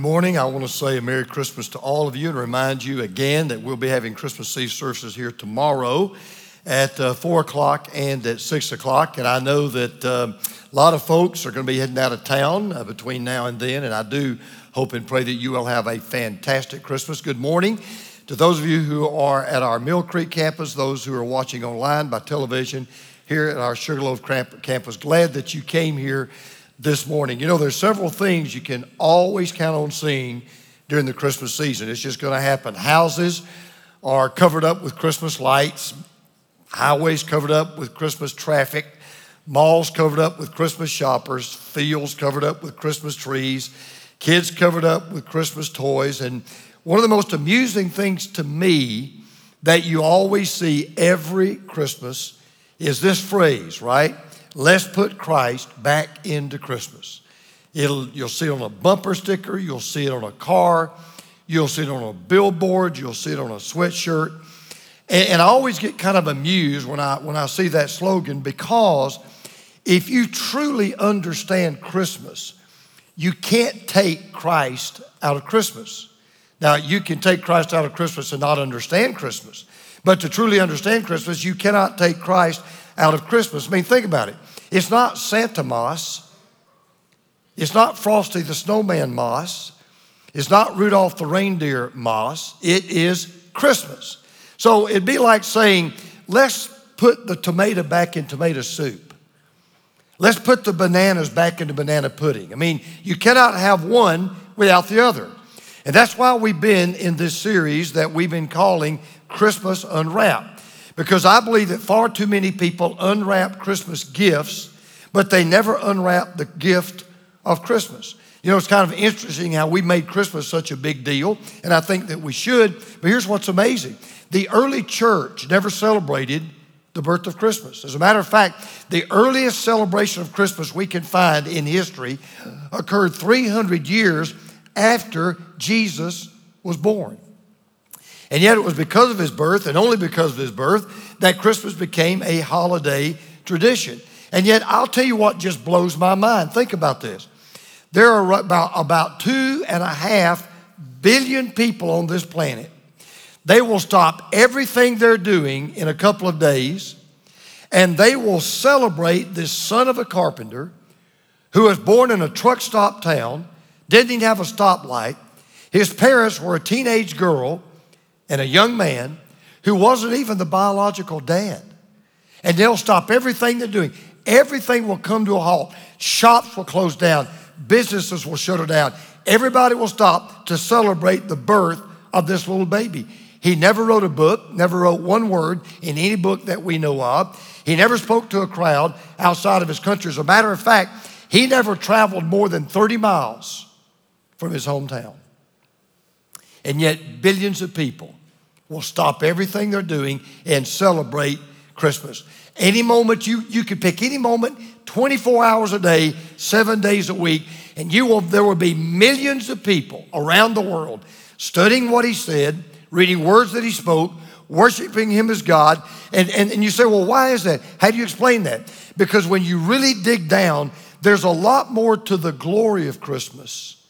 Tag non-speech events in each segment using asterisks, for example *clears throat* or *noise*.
Morning. I want to say a Merry Christmas to all of you and remind you again that we'll be having Christmas Eve services here tomorrow at uh, 4 o'clock and at 6 o'clock. And I know that uh, a lot of folks are going to be heading out of town uh, between now and then, and I do hope and pray that you will have a fantastic Christmas. Good morning to those of you who are at our Mill Creek campus, those who are watching online by television here at our Sugarloaf campus. Glad that you came here this morning. You know, there's several things you can always count on seeing during the Christmas season. It's just going to happen. Houses are covered up with Christmas lights, highways covered up with Christmas traffic, malls covered up with Christmas shoppers, fields covered up with Christmas trees, kids covered up with Christmas toys. And one of the most amusing things to me that you always see every Christmas is this phrase, right? Let's put Christ back into Christmas. It'll, you'll see it on a bumper sticker, you'll see it on a car, you'll see it on a billboard, you'll see it on a sweatshirt. And, and I always get kind of amused when I, when I see that slogan because if you truly understand Christmas, you can't take Christ out of Christmas. Now, you can take Christ out of Christmas and not understand Christmas. But to truly understand Christmas, you cannot take Christ out of Christmas. I mean, think about it. It's not Santa Moss. It's not Frosty the Snowman Moss. It's not Rudolph the Reindeer Moss. It is Christmas. So it'd be like saying, let's put the tomato back in tomato soup. Let's put the bananas back into banana pudding. I mean, you cannot have one without the other. And that's why we've been in this series that we've been calling Christmas Unwrapped because I believe that far too many people unwrap Christmas gifts, but they never unwrap the gift of Christmas. You know, it's kind of interesting how we made Christmas such a big deal, and I think that we should. But here's what's amazing the early church never celebrated the birth of Christmas. As a matter of fact, the earliest celebration of Christmas we can find in history occurred 300 years after Jesus was born. And yet it was because of his birth and only because of his birth that Christmas became a holiday tradition. And yet I'll tell you what just blows my mind. Think about this. There are about, about two and a half billion people on this planet. They will stop everything they're doing in a couple of days and they will celebrate this son of a carpenter who was born in a truck stop town, didn't even have a stoplight. His parents were a teenage girl and a young man who wasn't even the biological dad. And they'll stop everything they're doing. Everything will come to a halt. Shops will close down. Businesses will shut down. Everybody will stop to celebrate the birth of this little baby. He never wrote a book, never wrote one word in any book that we know of. He never spoke to a crowd outside of his country. As a matter of fact, he never traveled more than 30 miles from his hometown. And yet, billions of people will stop everything they're doing and celebrate Christmas. Any moment you, you could pick any moment, 24 hours a day, seven days a week, and you will there will be millions of people around the world studying what he said, reading words that he spoke, worshiping him as God. And, and, and you say, well, why is that? How do you explain that? Because when you really dig down, there's a lot more to the glory of Christmas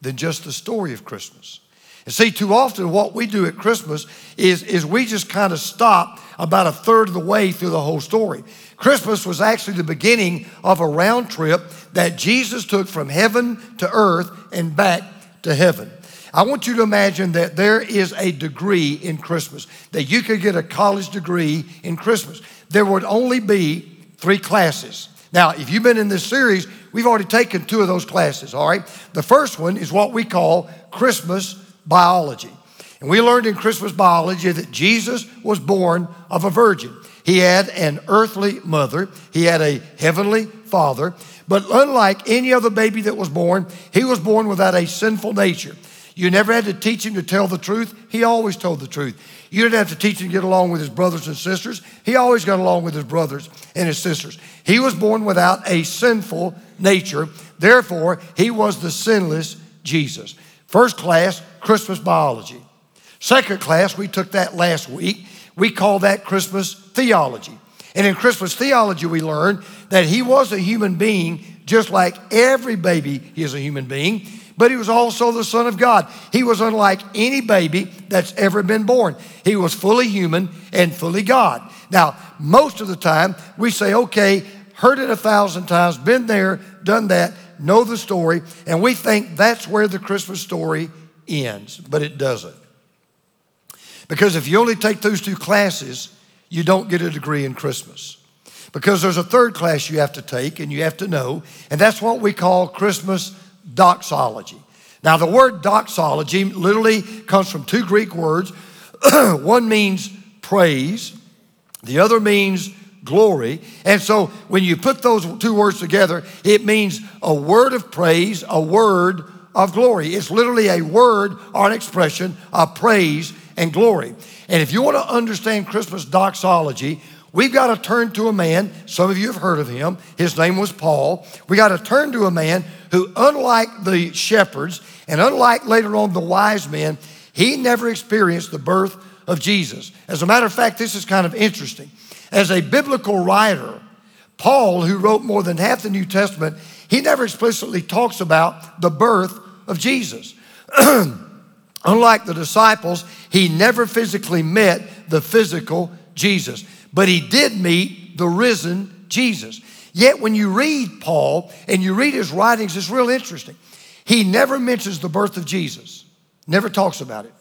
than just the story of Christmas. And see, too often what we do at Christmas is, is we just kind of stop about a third of the way through the whole story. Christmas was actually the beginning of a round trip that Jesus took from heaven to earth and back to heaven. I want you to imagine that there is a degree in Christmas, that you could get a college degree in Christmas. There would only be three classes. Now, if you've been in this series, we've already taken two of those classes, all right? The first one is what we call Christmas biology. And we learned in Christmas biology that Jesus was born of a virgin. He had an earthly mother, he had a heavenly father, but unlike any other baby that was born, he was born without a sinful nature. You never had to teach him to tell the truth, he always told the truth. You didn't have to teach him to get along with his brothers and sisters, he always got along with his brothers and his sisters. He was born without a sinful nature, therefore, he was the sinless Jesus. First class, Christmas biology. Second class, we took that last week. We call that Christmas theology. And in Christmas theology, we learned that he was a human being just like every baby is a human being, but he was also the Son of God. He was unlike any baby that's ever been born. He was fully human and fully God. Now, most of the time, we say, okay, heard it a thousand times, been there, done that, know the story, and we think that's where the Christmas story ends, but it doesn't. Because if you only take those two classes, you don't get a degree in Christmas. Because there's a third class you have to take and you have to know, and that's what we call Christmas doxology. Now, the word doxology literally comes from two Greek words. *clears throat* One means praise, the other means glory. And so when you put those two words together, it means a word of praise, a word of glory. It's literally a word or an expression of praise and glory. And if you want to understand Christmas doxology, we've got to turn to a man. Some of you have heard of him. His name was Paul. We got to turn to a man who, unlike the shepherds and unlike later on the wise men, he never experienced the birth of Jesus. As a matter of fact, this is kind of interesting. As a biblical writer, Paul, who wrote more than half the New Testament, he never explicitly talks about the birth of Jesus. *clears throat* Unlike the disciples, he never physically met the physical Jesus, but he did meet the risen Jesus. Yet when you read Paul and you read his writings, it's real interesting. He never mentions the birth of Jesus, never talks about it.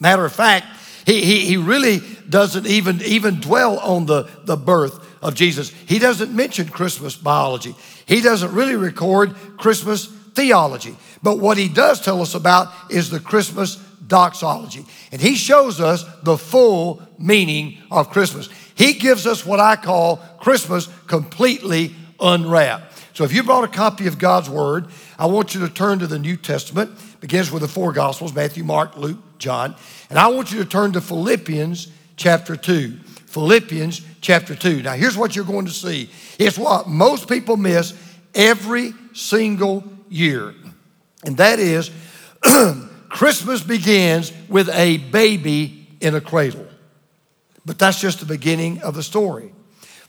Matter of fact, he, he, he really doesn't even, even dwell on the, the birth of Jesus. He doesn't mention Christmas biology. He doesn't really record Christmas theology. But what he does tell us about is the Christmas doxology. And he shows us the full meaning of Christmas. He gives us what I call Christmas completely unwrapped. So if you brought a copy of God's Word, I want you to turn to the New Testament. It begins with the four Gospels Matthew, Mark, Luke, John. And I want you to turn to Philippians chapter 2. Philippians chapter 2. Now, here's what you're going to see it's what most people miss every single year, and that is *clears throat* Christmas begins with a baby in a cradle. But that's just the beginning of the story.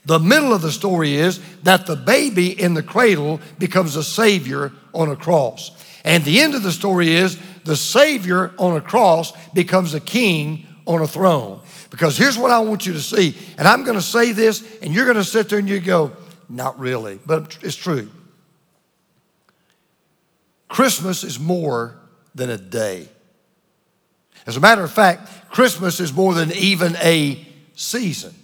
The middle of the story is that the baby in the cradle becomes a Savior on a cross. And the end of the story is the Savior on a cross becomes a king on a throne. Because here's what I want you to see. And I'm going to say this, and you're going to sit there and you go, not really, but it's true. Christmas is more than a day. As a matter of fact, Christmas is more than even a season.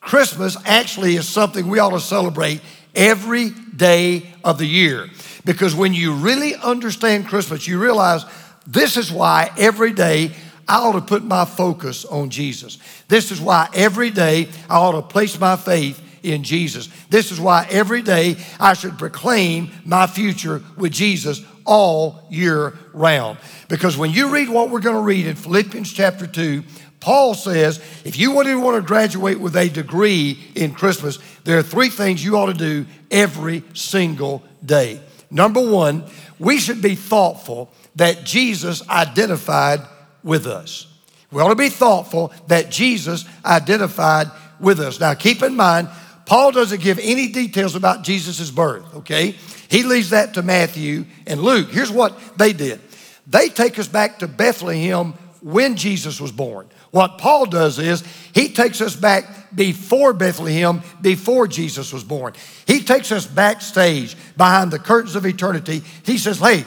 Christmas actually is something we ought to celebrate every day of the year. Because when you really understand Christmas, you realize this is why every day I ought to put my focus on Jesus. This is why every day I ought to place my faith in Jesus. This is why every day I should proclaim my future with Jesus all year round. Because when you read what we're going to read in Philippians chapter 2, Paul says if you want to want to graduate with a degree in Christmas, there are three things you ought to do every single day. Number one, we should be thoughtful that Jesus identified with us. We ought to be thoughtful that Jesus identified with us. Now, keep in mind, Paul doesn't give any details about Jesus' birth, okay? He leaves that to Matthew and Luke. Here's what they did they take us back to Bethlehem when Jesus was born. What Paul does is he takes us back before Bethlehem, before Jesus was born. He takes us backstage behind the curtains of eternity. He says, Hey,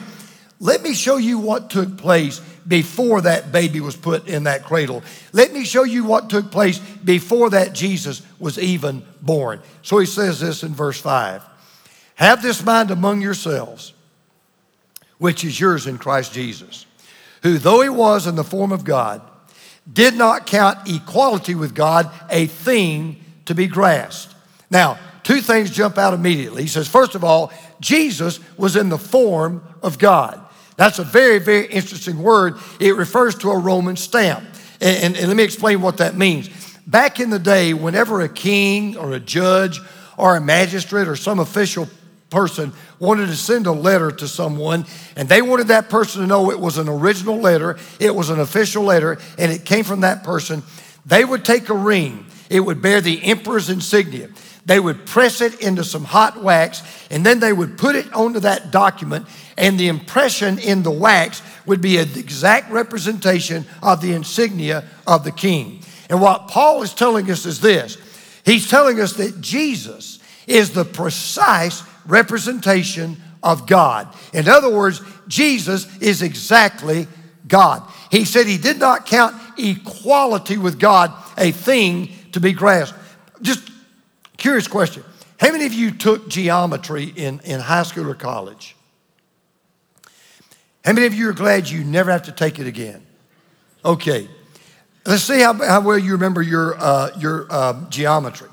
let me show you what took place before that baby was put in that cradle. Let me show you what took place before that Jesus was even born. So he says this in verse 5 Have this mind among yourselves, which is yours in Christ Jesus, who, though he was in the form of God, did not count equality with God a thing to be grasped. Now, two things jump out immediately. He says, first of all, Jesus was in the form of God. That's a very, very interesting word. It refers to a Roman stamp. And, and, and, let me explain what that means. Back in the day, whenever a king or a judge or a magistrate or some official person wanted to send a letter to someone and they wanted that person to know it was an original letter, it was an official letter, and it came from that person, they would take a ring. It would bear the emperor's insignia. They would press it into some hot wax, and then they would put it onto that document, and the impression in the wax would be an exact representation of the insignia of the king. And what Paul is telling us is this He's telling us that Jesus is the precise representation of God. In other words, Jesus is exactly God. He said he did not count equality with God a thing to be grasped. Just curious question. How many of you took geometry in, in high school or college? How many of you are glad you never have to take it again? Okay. Let's see how, how well you remember your, uh, your uh, geometry.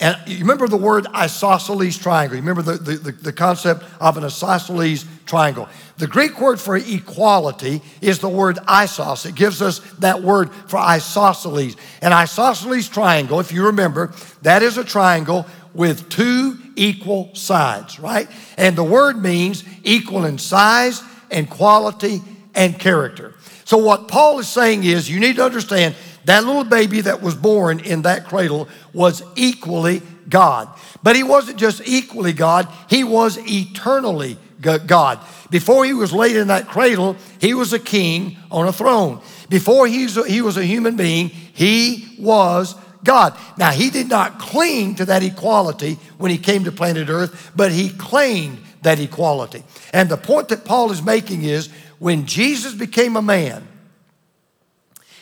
And you remember the word isosceles triangle. You remember the, the, the, concept of an isosceles triangle. The Greek word for equality is the word isos. It gives us that word for isosceles. An isosceles triangle, if you remember, that is a triangle with two equal sides, right? And the word means equal in size and quality and character. So, what Paul is saying is you need to understand that little baby that was born in that cradle was equally God. But he wasn't just equally God, he was eternally God. Before he was laid in that cradle, he was a king on a throne. Before he was a, human being, he was God. Now, he did not cling to that equality when he came to planet Earth, but he claimed that equality. And the point that Paul is making is when Jesus became a man,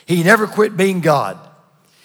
he never quit being God.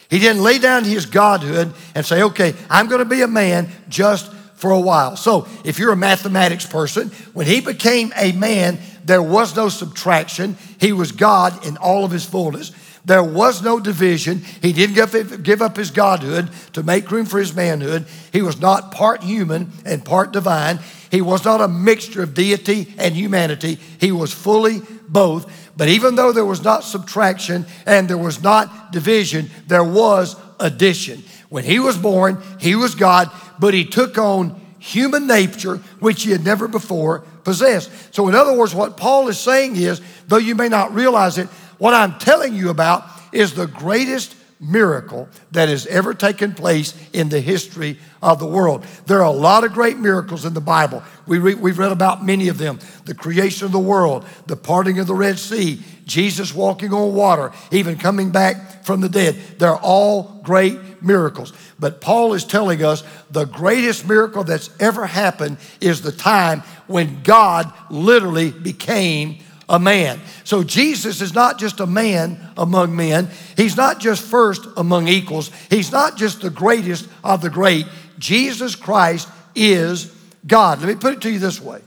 He didn't lay down his godhood and say, okay, I'm going to be a man just for a while. So, if you're a mathematics person, when he became a man, there was no subtraction. He was God in all of his fullness. There was no division. He didn't give up his godhood to make room for his manhood. He was not part human and part divine. He was not a mixture of deity and humanity. He was fully both. But even though there was not subtraction and there was not division, there was addition. When he was born, he was God, but he took on human nature, which he had never before possessed. So, in other words, what Paul is saying is, though you may not realize it, what I'm telling you about is the greatest miracle that has ever taken place in the history of the world. There are a lot of great miracles in the Bible. We re- we've read about many of them the creation of the world, the parting of the Red Sea, Jesus walking on water, even coming back from the dead. They're all great miracles. But Paul is telling us the greatest miracle that's ever happened is the time when God literally became a man. So Jesus is not just a man among men. He's not just first among equals. He's not just the greatest of the great. Jesus Christ is God. Let me put it to you this way.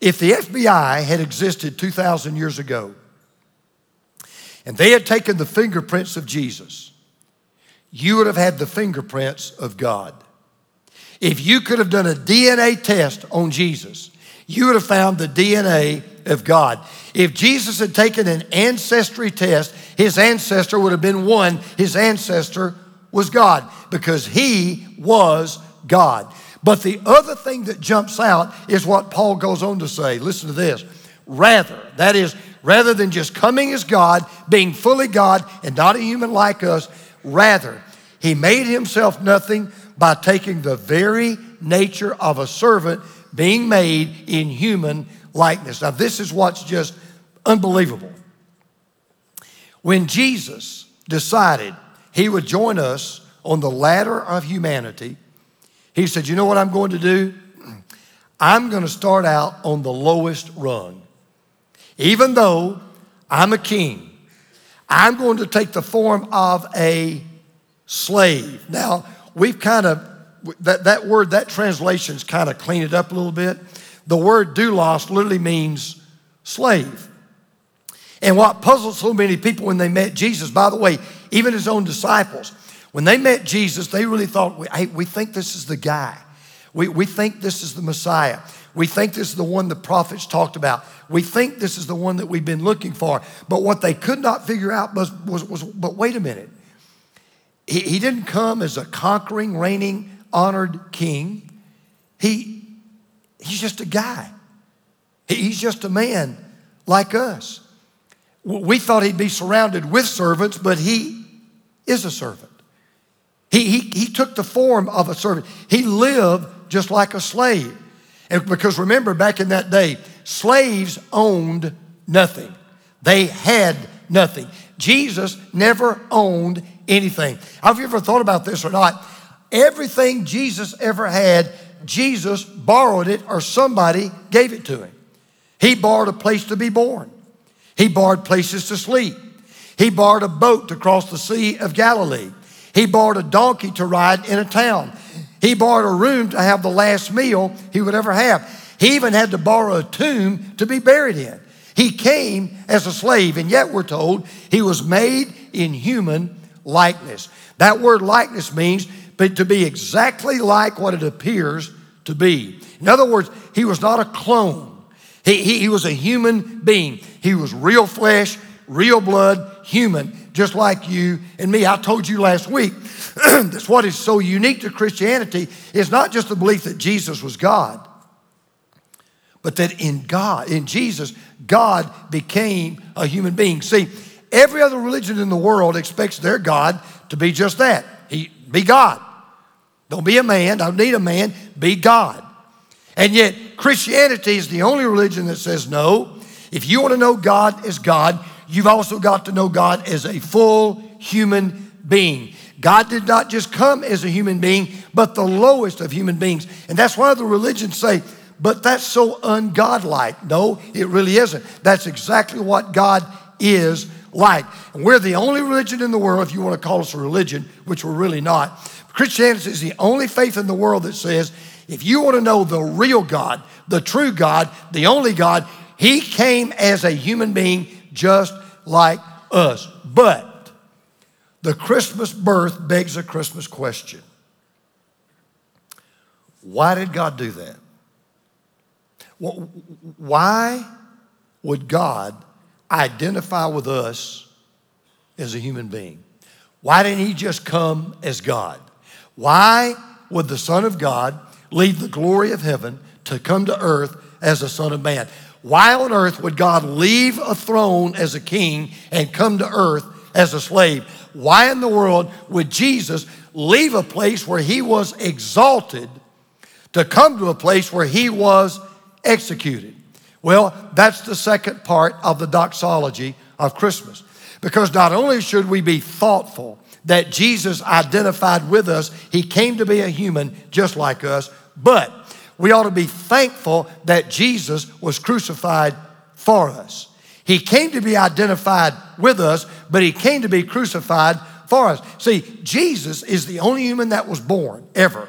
If the FBI had existed 2,000 years ago and they had taken the fingerprints of Jesus, you would have had the fingerprints of God. If you could have done a DNA test on Jesus, you would have found the DNA of God. If Jesus had taken an ancestry test, his ancestor would have been one. His ancestor was God because he was God. But the other thing that jumps out is what Paul goes on to say. Listen to this. Rather, that is, rather than just coming as God, being fully God and not a human like us, rather, he made himself nothing by taking the very nature of a servant, being made in human likeness. Now, this is what's just unbelievable. When Jesus decided he would join us on the ladder of humanity, he said, You know what I'm going to do? *clears throat* I'm going to start out on the lowest rung. Even though I'm a king, I'm going to take the form of a slave. Now, we've kind of, that, that word, that translation's kind of cleaned it up a little bit. The word doulos literally means slave. And what puzzled so many people when they met Jesus, by the way, even his own disciples, when they met Jesus, they really thought, hey, we think this is the guy. We, we think this is the Messiah. We think this is the one the prophets talked about. We think this is the one that we've been looking for. But what they could not figure out was, was, was but wait a minute. He, he didn't come as a conquering, reigning, honored king. He, He's just a guy. He's just a man like us. We thought he'd be surrounded with servants, but he is a servant. He, he, he took the form of a servant. He lived just like a slave. And because remember, back in that day, slaves owned nothing, they had nothing. Jesus never owned anything. Have you ever thought about this or not? Everything Jesus ever had, Jesus borrowed it or somebody gave it to him. He borrowed a place to be born, he borrowed places to sleep, he borrowed a boat to cross the Sea of Galilee, he borrowed a donkey to ride in a town, he borrowed a room to have the last meal he would ever have. He even had to borrow a tomb to be buried in. He came as a slave, and yet we're told he was made in human likeness. That word likeness means to be exactly like what it appears to be. In other words, he was not a clone. He, he, he was a human being. He was real flesh, real blood, human, just like you and me. I told you last week, *clears throat* that's what is so unique to Christianity is not just the belief that Jesus was God, but that in God, in Jesus, God became a human being. See, every other religion in the world expects their God to be just that. He be God. Don't be a man, don't need a man, be God. And yet, Christianity is the only religion that says no. If you want to know God as God, you've also got to know God as a full human being. God did not just come as a human being, but the lowest of human beings. And that's why the religions say, but that's so ungodlike. No, it really isn't. That's exactly what God is like. And we're the only religion in the world, if you want to call us a religion, which we're really not. Christianity is the only faith in the world that says if you want to know the real God, the true God, the only God, He came as a human being just like us. But the Christmas birth begs a Christmas question Why did God do that? Why would God identify with us as a human being? Why didn't He just come as God? Why would the Son of God leave the glory of heaven to come to earth as a Son of Man? Why on earth would God leave a throne as a king and come to earth as a slave? Why in the world would Jesus leave a place where he was exalted to come to a place where he was executed? Well, that's the second part of the doxology of Christmas. Because not only should we be thoughtful that Jesus identified with us, he came to be a human just like us, but we ought to be thankful that Jesus was crucified for us. He came to be identified with us, but he came to be crucified for us. See, Jesus is the only human that was born ever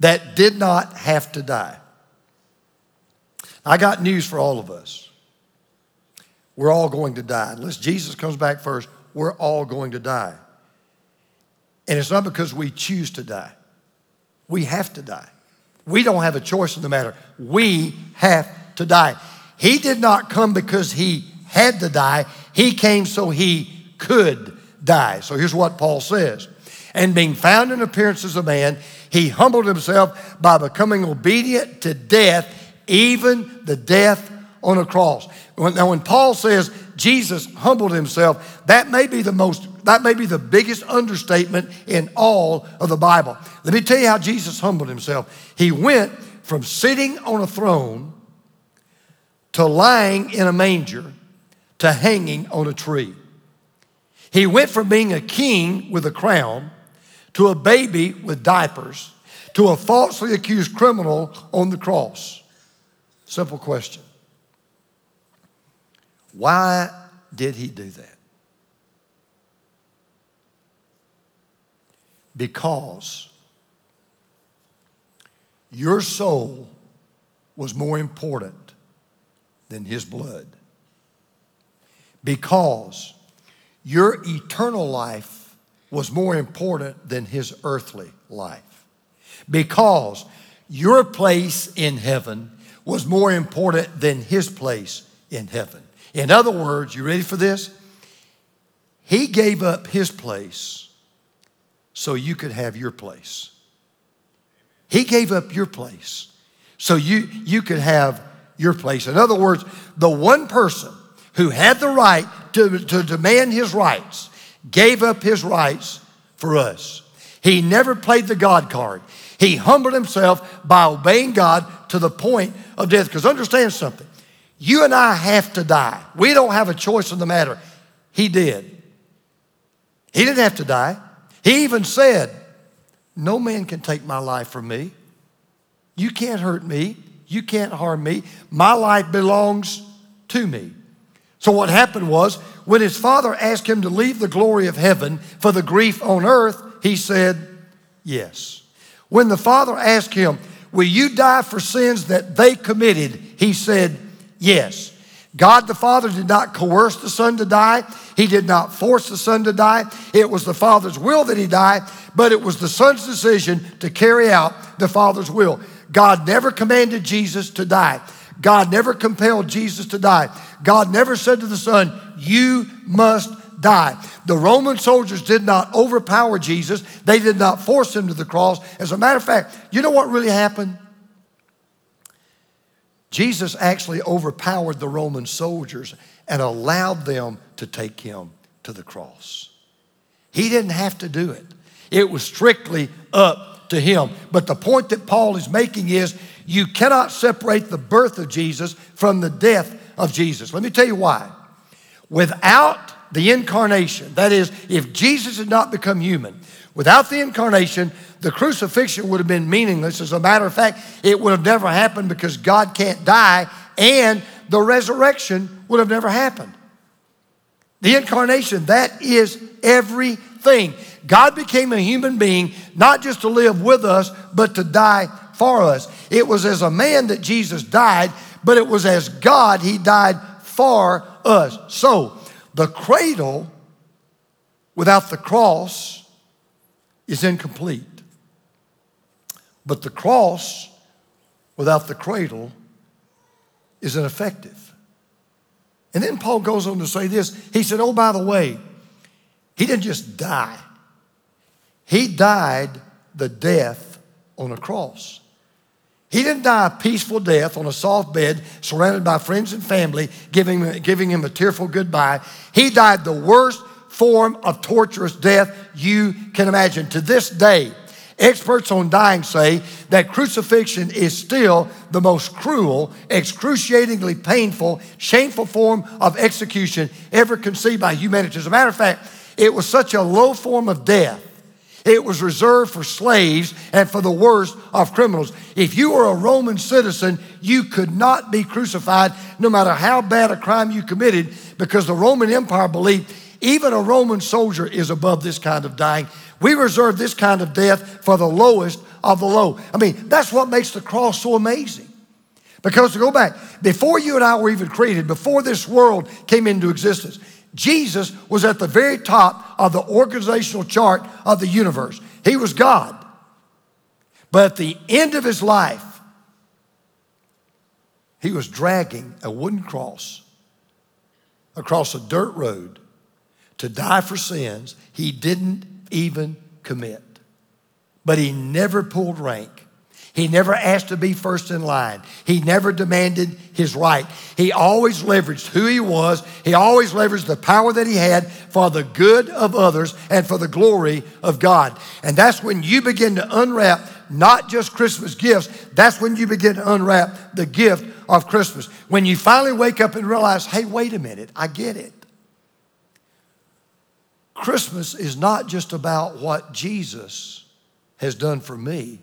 that did not have to die. I got news for all of us. We're all going to die. Unless Jesus comes back first, we're all going to die. And it's not because we choose to die, we have to die. We don't have a choice in the matter. We have to die. He did not come because he had to die, he came so he could die. So here's what Paul says. And being found in appearance as a man, he humbled himself by becoming obedient to death even the death on a cross. Now, when Paul says Jesus humbled himself, that may be the most, that may be the biggest understatement in all of the Bible. Let me tell you how Jesus humbled himself. He went from sitting on a throne to lying in a manger to hanging on a tree. He went from being a king with a crown to a baby with diapers to a falsely accused criminal on the cross. Simple question. Why did he do that? Because your soul was more important than his blood. Because your eternal life was more important than his earthly life. Because your place in heaven was more important than his place in heaven. In other words, you ready for this? He gave up his place so you could have your place. He gave up your place so you, you could have your place. In other words, the one person who had the right to, to demand his rights gave up his rights for us. He never played the God card. He humbled himself by obeying God to the point of death. Because understand something you and I have to die. We don't have a choice in the matter. He did. He didn't have to die. He even said, No man can take my life from me. You can't hurt me. You can't harm me. My life belongs to me. So, what happened was, when his father asked him to leave the glory of heaven for the grief on earth, he said, Yes. When the father asked him, Will you die for sins that they committed? He said, Yes. God the Father did not coerce the Son to die. He did not force the Son to die. It was the Father's will that he die, but it was the Son's decision to carry out the Father's will. God never commanded Jesus to die. God never compelled Jesus to die. God never said to the Son, You must die. The Roman soldiers did not overpower Jesus, they did not force him to the cross. As a matter of fact, you know what really happened? Jesus actually overpowered the Roman soldiers and allowed them to take him to the cross. He didn't have to do it, it was strictly up to him. But the point that Paul is making is you cannot separate the birth of Jesus from the death of Jesus. Let me tell you why. Without the incarnation, that is, if Jesus had not become human, without the incarnation, the crucifixion would have been meaningless. As a matter of fact, it would have never happened because God can't die, and the resurrection would have never happened. The incarnation, that is everything. God became a human being, not just to live with us, but to die for us. It was as a man that Jesus died, but it was as God he died for us. So, the cradle without the cross is incomplete. But the cross without the cradle is ineffective. And then Paul goes on to say this. He said, Oh, by the way, he didn't just die, he died the death on a cross. He didn't die a peaceful death on a soft bed, surrounded by friends and family, giving, giving him a tearful goodbye. He died the worst form of torturous death you can imagine. To this day, Experts on dying say that crucifixion is still the most cruel, excruciatingly painful, shameful form of execution ever conceived by humanity. As a matter of fact, it was such a low form of death. It was reserved for slaves and for the worst of criminals. If you were a Roman citizen, you could not be crucified no matter how bad a crime you committed because the Roman Empire believed even a Roman soldier is above this kind of dying. We reserve this kind of death for the lowest of the low. I mean, that's what makes the cross so amazing. Because to go back, before you and I were even created, before this world came into existence, Jesus was at the very top of the organizational chart of the universe. He was God. But at the end of his life, he was dragging a wooden cross across a dirt road to die for sins he didn't even commit. But he never pulled rank. He never asked to be first in line. He never demanded his right. He always leveraged who he was. He always leveraged the power that he had for the good of others and for the glory of God. And that's when you begin to unwrap not just Christmas gifts, that's when you begin to unwrap the gift of Christmas. When you finally wake up and realize, hey, wait a minute, I get it. Christmas is not just about what Jesus has done for me.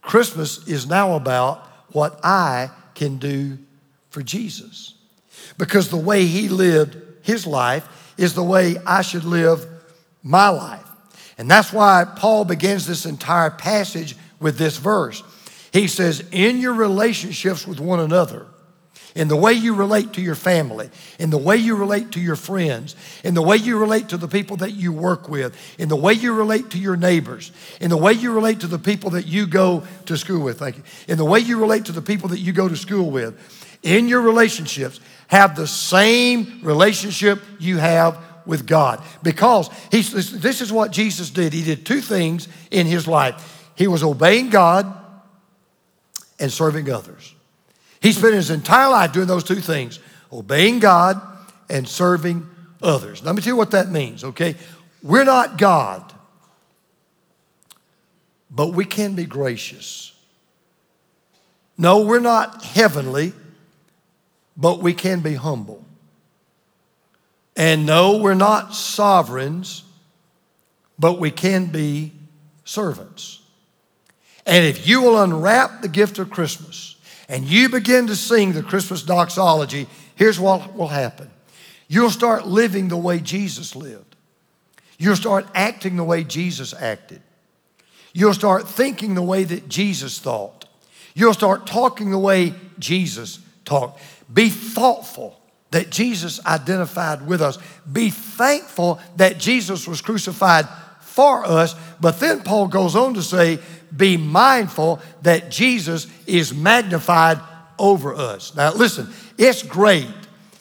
Christmas is now about what I can do for Jesus. Because the way he lived his life is the way I should live my life. And that's why Paul begins this entire passage with this verse. He says, In your relationships with one another, in the way you relate to your family, in the way you relate to your friends, in the way you relate to the people that you work with, in the way you relate to your neighbors, in the way you relate to the people that you go to school with, thank you, in the way you relate to the people that you go to school with, in your relationships, have the same relationship you have with God. Because he's, this is what Jesus did. He did two things in his life he was obeying God and serving others. He spent his entire life doing those two things obeying God and serving others. Let me tell you what that means, okay? we're not God, but we can be gracious. No, we're not heavenly, but we can be humble. And no, we're not sovereigns, but we can be servants. And if you will unwrap the gift of Christmas and you begin to sing the Christmas doxology, here's what will happen you'll start living the way Jesus lived, you'll start acting the way Jesus acted, you'll start thinking the way that Jesus thought, you'll start talking the way Jesus talked. Be thoughtful that Jesus identified with us. Be thankful that Jesus was crucified for us. But then Paul goes on to say, be mindful that Jesus is magnified over us. Now, listen, it's great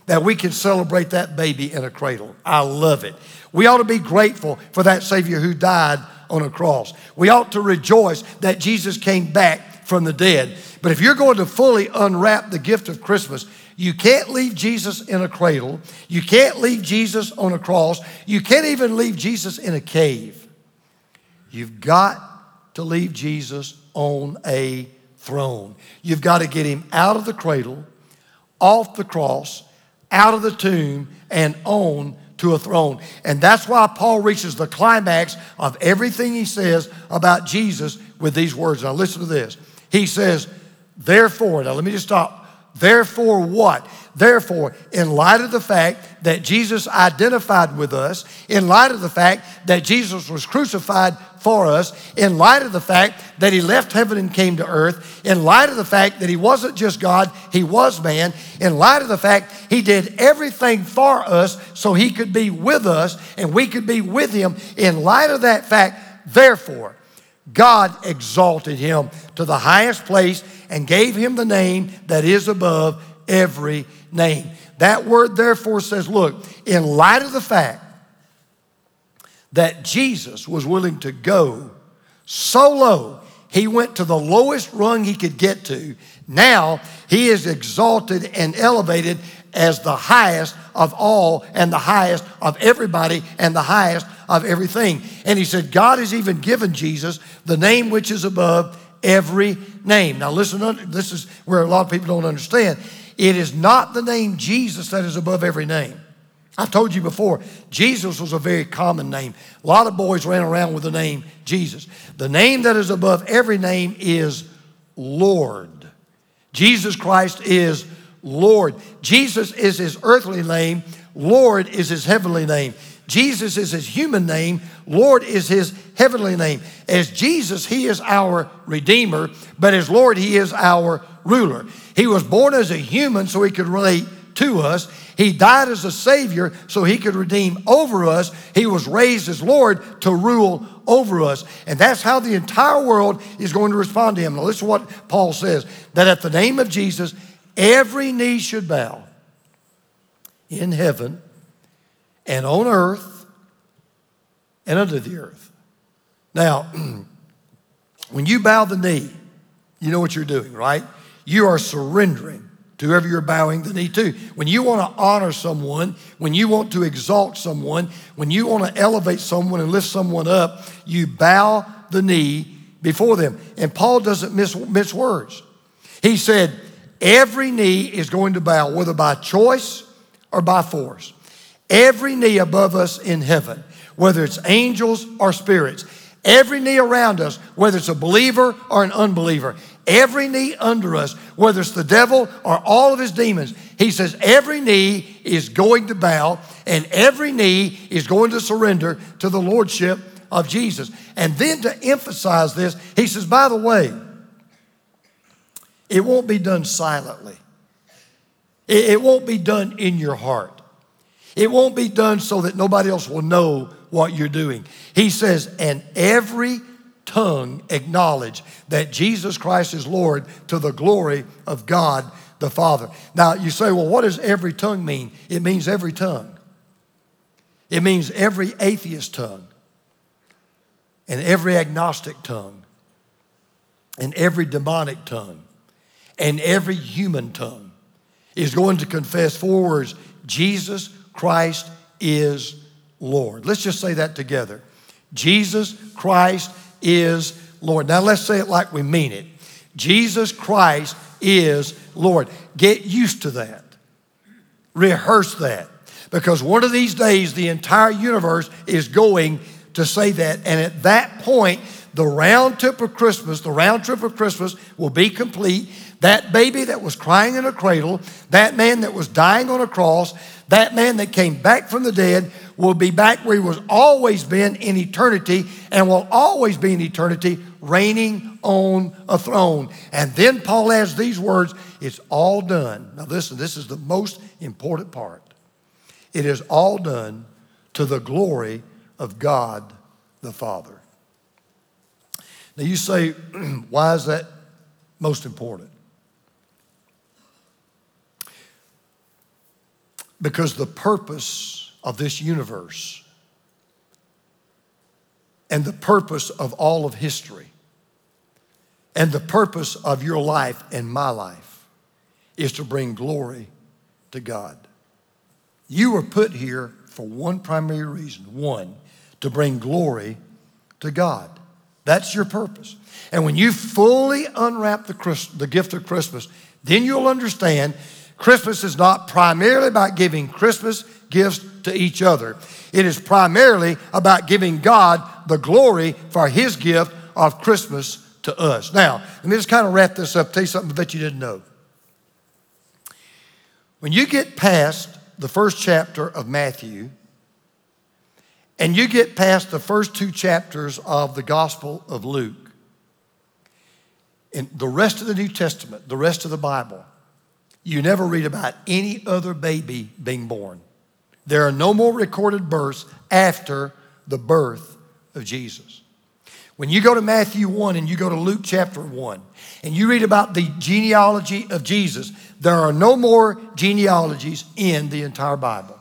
that we can celebrate that baby in a cradle. I love it. We ought to be grateful for that Savior who died on a cross. We ought to rejoice that Jesus came back from the dead. But if you're going to fully unwrap the gift of Christmas, you can't leave Jesus in a cradle. You can't leave Jesus on a cross. You can't even leave Jesus in a cave. You've got to leave Jesus on a throne. You've got to get him out of the cradle, off the cross, out of the tomb, and on to a throne. And that's why Paul reaches the climax of everything he says about Jesus with these words. Now, listen to this. He says, Therefore, now let me just stop. Therefore, what? Therefore, in light of the fact that Jesus identified with us, in light of the fact that Jesus was crucified for us, in light of the fact that he left heaven and came to earth, in light of the fact that he wasn't just God, he was man, in light of the fact he did everything for us so he could be with us and we could be with him, in light of that fact, therefore, God exalted him to the highest place and gave him the name that is above every name. That word, therefore, says, look, in light of the fact that Jesus was willing to go so low, he went to the lowest rung he could get to. Now he is exalted and elevated as the highest of all and the highest of everybody and the highest of everything. And he said, God has even given Jesus the name which is above every name. Now, listen, this is where a lot of people don't understand. It is not the name Jesus that is above every name. I've told you before, Jesus was a very common name. A lot of boys ran around with the name Jesus. The name that is above every name is Lord. Jesus Christ is Lord. Jesus is his earthly name, Lord is his heavenly name. Jesus is his human name, Lord is his heavenly name. As Jesus, he is our Redeemer, but as Lord, he is our ruler. He was born as a human so he could relate to us. He died as a Savior so he could redeem over us. He was raised as Lord to rule over us. And that's how the entire world is going to respond to him. Now, listen to what Paul says that at the name of Jesus, every knee should bow in heaven and on earth and under the earth. Now, *clears throat* when you bow the knee, you know what you're doing, right? You are surrendering to whoever you're bowing the knee to. When you want to honor someone, when you want to exalt someone, when you want to elevate someone and lift someone up, you bow the knee before them. And Paul doesn't miss, miss words. He said, Every knee is going to bow, whether by choice or by force. Every knee above us in heaven, whether it's angels or spirits, every knee around us, whether it's a believer or an unbeliever, every knee under us, whether it's the devil or all of his demons, he says every knee is going to bow and every knee is going to surrender to the lordship of Jesus. And then to emphasize this, he says, by the way, it won't be done silently. It won't be done in your heart. It won't be done so that nobody else will know what you're doing. He says, and every tongue acknowledge that Jesus Christ is Lord to the glory of God the Father. Now, you say, well, what does every tongue mean? It means every tongue. It means every atheist tongue, and every agnostic tongue, and every demonic tongue, and every human tongue is going to confess four words Jesus Christ is Lord. Let's just say that together. Jesus Christ is Lord. Now let's say it like we mean it. Jesus Christ is Lord. Get used to that. Rehearse that. Because one of these days, the entire universe is going to say that. And at that point, the round trip of Christmas, the round trip of Christmas will be complete. That baby that was crying in a cradle, that man that was dying on a cross, that man that came back from the dead will be back where he was always been in eternity and will always be in eternity reigning on a throne. And then Paul adds these words it's all done. Now, listen, this is the most important part. It is all done to the glory of God the Father. Now, you say, *clears throat* why is that most important? Because the purpose of this universe and the purpose of all of history and the purpose of your life and my life is to bring glory to God. You were put here for one primary reason one, to bring glory to God. That's your purpose. And when you fully unwrap the, Christ, the gift of Christmas, then you'll understand Christmas is not primarily about giving Christmas gifts to each other. It is primarily about giving God the glory for his gift of Christmas to us. Now, let me just kind of wrap this up, tell you something that you didn't know. When you get past the first chapter of Matthew and you get past the first two chapters of the Gospel of Luke, in the rest of the New Testament, the rest of the Bible, you never read about any other baby being born. There are no more recorded births after the birth of Jesus. When you go to Matthew 1 and you go to Luke chapter 1 and you read about the genealogy of Jesus, there are no more genealogies in the entire Bible.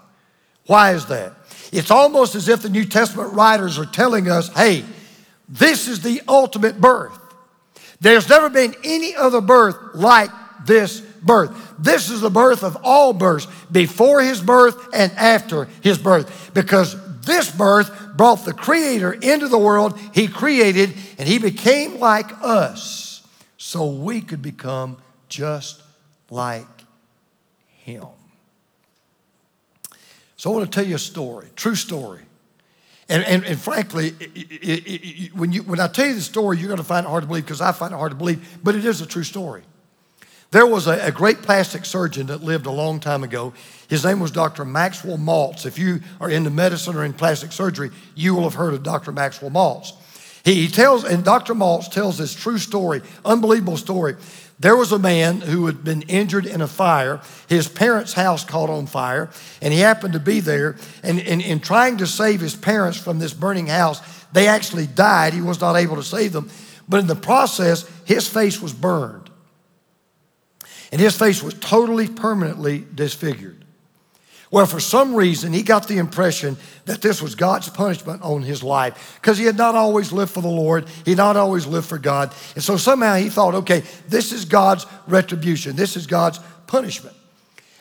Why is that? It's almost as if the New Testament writers are telling us hey, this is the ultimate birth. There's never been any other birth like this birth. This is the birth of all births, before his birth and after his birth, because this birth brought the Creator into the world. He created, and he became like us so we could become just like him. So I want to tell you a story, true story. And, and, and frankly, it, it, it, when, you, when I tell you the story, you're going to find it hard to believe because I find it hard to believe, but it is a true story. There was a, a, great plastic surgeon that lived a long time ago. His name was Dr. Maxwell Maltz. If you are into medicine or in plastic surgery, you will have heard of Dr. Maxwell Maltz. He, he tells, and Dr. Maltz tells this true story, unbelievable story. There was a man who had been injured in a fire. His parents' house caught on fire, and he happened to be there. And in trying to save his parents from this burning house, they actually died. He was not able to save them. But in the process, his face was burned and his face was totally permanently disfigured. Well, for some reason, he got the impression that this was God's punishment on his life because he had not always lived for the Lord. He had not always lived for God. And so somehow he thought, okay, this is God's retribution. This is God's punishment.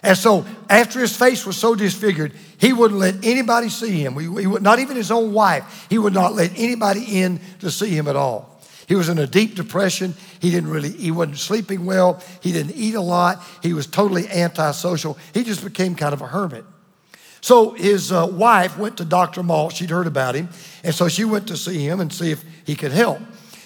And so after his face was so disfigured, he wouldn't let anybody see him. He, would, not even his own wife. He would not let anybody in to see him at all. He was in a deep depression. He didn't really, he wasn't sleeping well. He didn't eat a lot. He was totally antisocial. He just became kind of a hermit. So his uh, wife went to Dr. Maltz. She'd heard about him. And so she went to see him and see if he could help.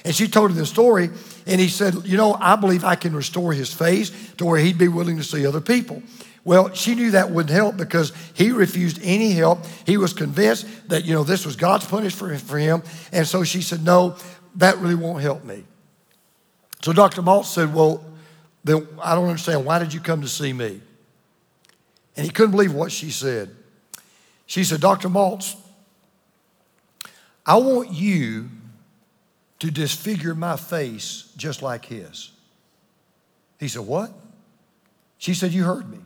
And she told him the story. And he said, You know, I believe I can restore his face to where he'd be willing to see other people. Well, she knew that wouldn't help because he refused any help. He was convinced that, you know, this was God's punishment for him. And so she said, No, that really won't help me. So Dr. Maltz said, Well, then I don't understand. Why did you come to see me? And he couldn't believe what she said. She said, Dr. Maltz, I want you to disfigure my face just like his. He said, What? She said, You heard me.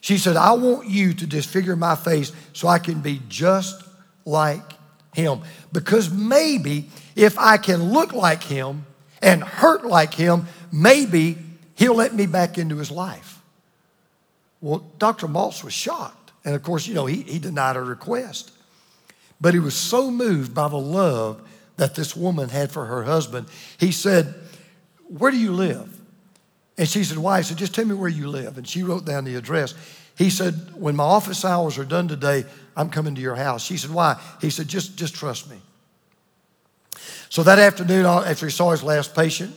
She said, I want you to disfigure my face so I can be just like him. Because maybe if I can look like him and hurt like him, maybe he'll let me back into his life. Well, Dr. Maltz was shocked. And of course, you know, he, he denied her request. But he was so moved by the love that this woman had for her husband, he said, Where do you live? And she said, Why? He said, Just tell me where you live. And she wrote down the address. He said, When my office hours are done today, I'm coming to your house. She said, Why? He said, Just, just trust me. So that afternoon, after he saw his last patient,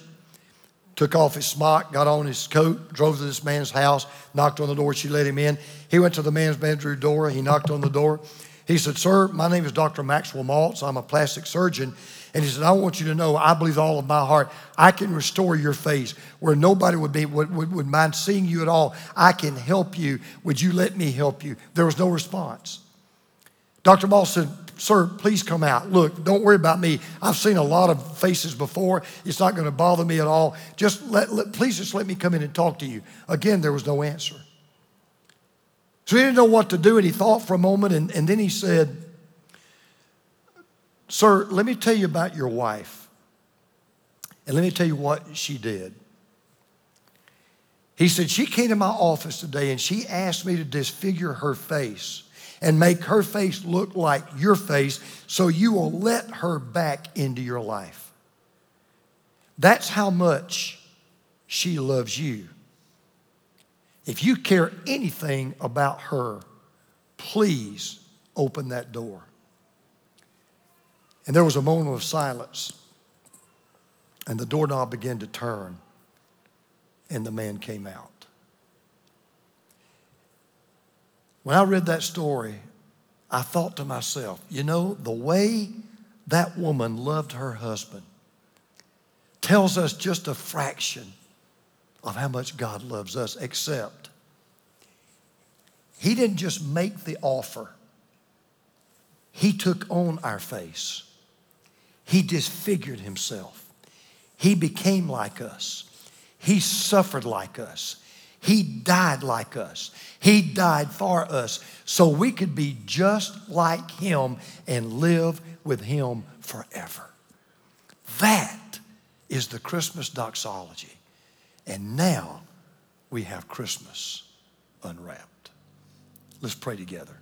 took off his smock, got on his coat, drove to this man's house, knocked on the door. She let him in. He went to the man's bedroom door. He knocked on the door. He said, Sir, my name is Dr. Maxwell Maltz. I'm a plastic surgeon. And he said, I want you to know, I believe all of my heart, I can restore your face where nobody would, be, would, would, would mind seeing you at all. I can help you. Would you let me help you? There was no response. Dr. Maltz said, Sir, please come out. Look, don't worry about me. I've seen a lot of faces before. It's not going to bother me at all. Just let, let, please just let me come in and talk to you. Again, there was no answer. So he didn't know what to do, and he thought for a moment, and, and then he said, Sir, let me tell you about your wife. And let me tell you what she did. He said, She came to my office today and she asked me to disfigure her face and make her face look like your face so you will let her back into your life. That's how much she loves you. If you care anything about her, please open that door. And there was a moment of silence, and the doorknob began to turn, and the man came out. When I read that story, I thought to myself, you know, the way that woman loved her husband tells us just a fraction of how much God loves us, except He didn't just make the offer, He took on our face. He disfigured Himself. He became like us. He suffered like us. He died like us. He died for us so we could be just like Him and live with Him forever. That is the Christmas doxology. And now we have Christmas unwrapped. Let's pray together.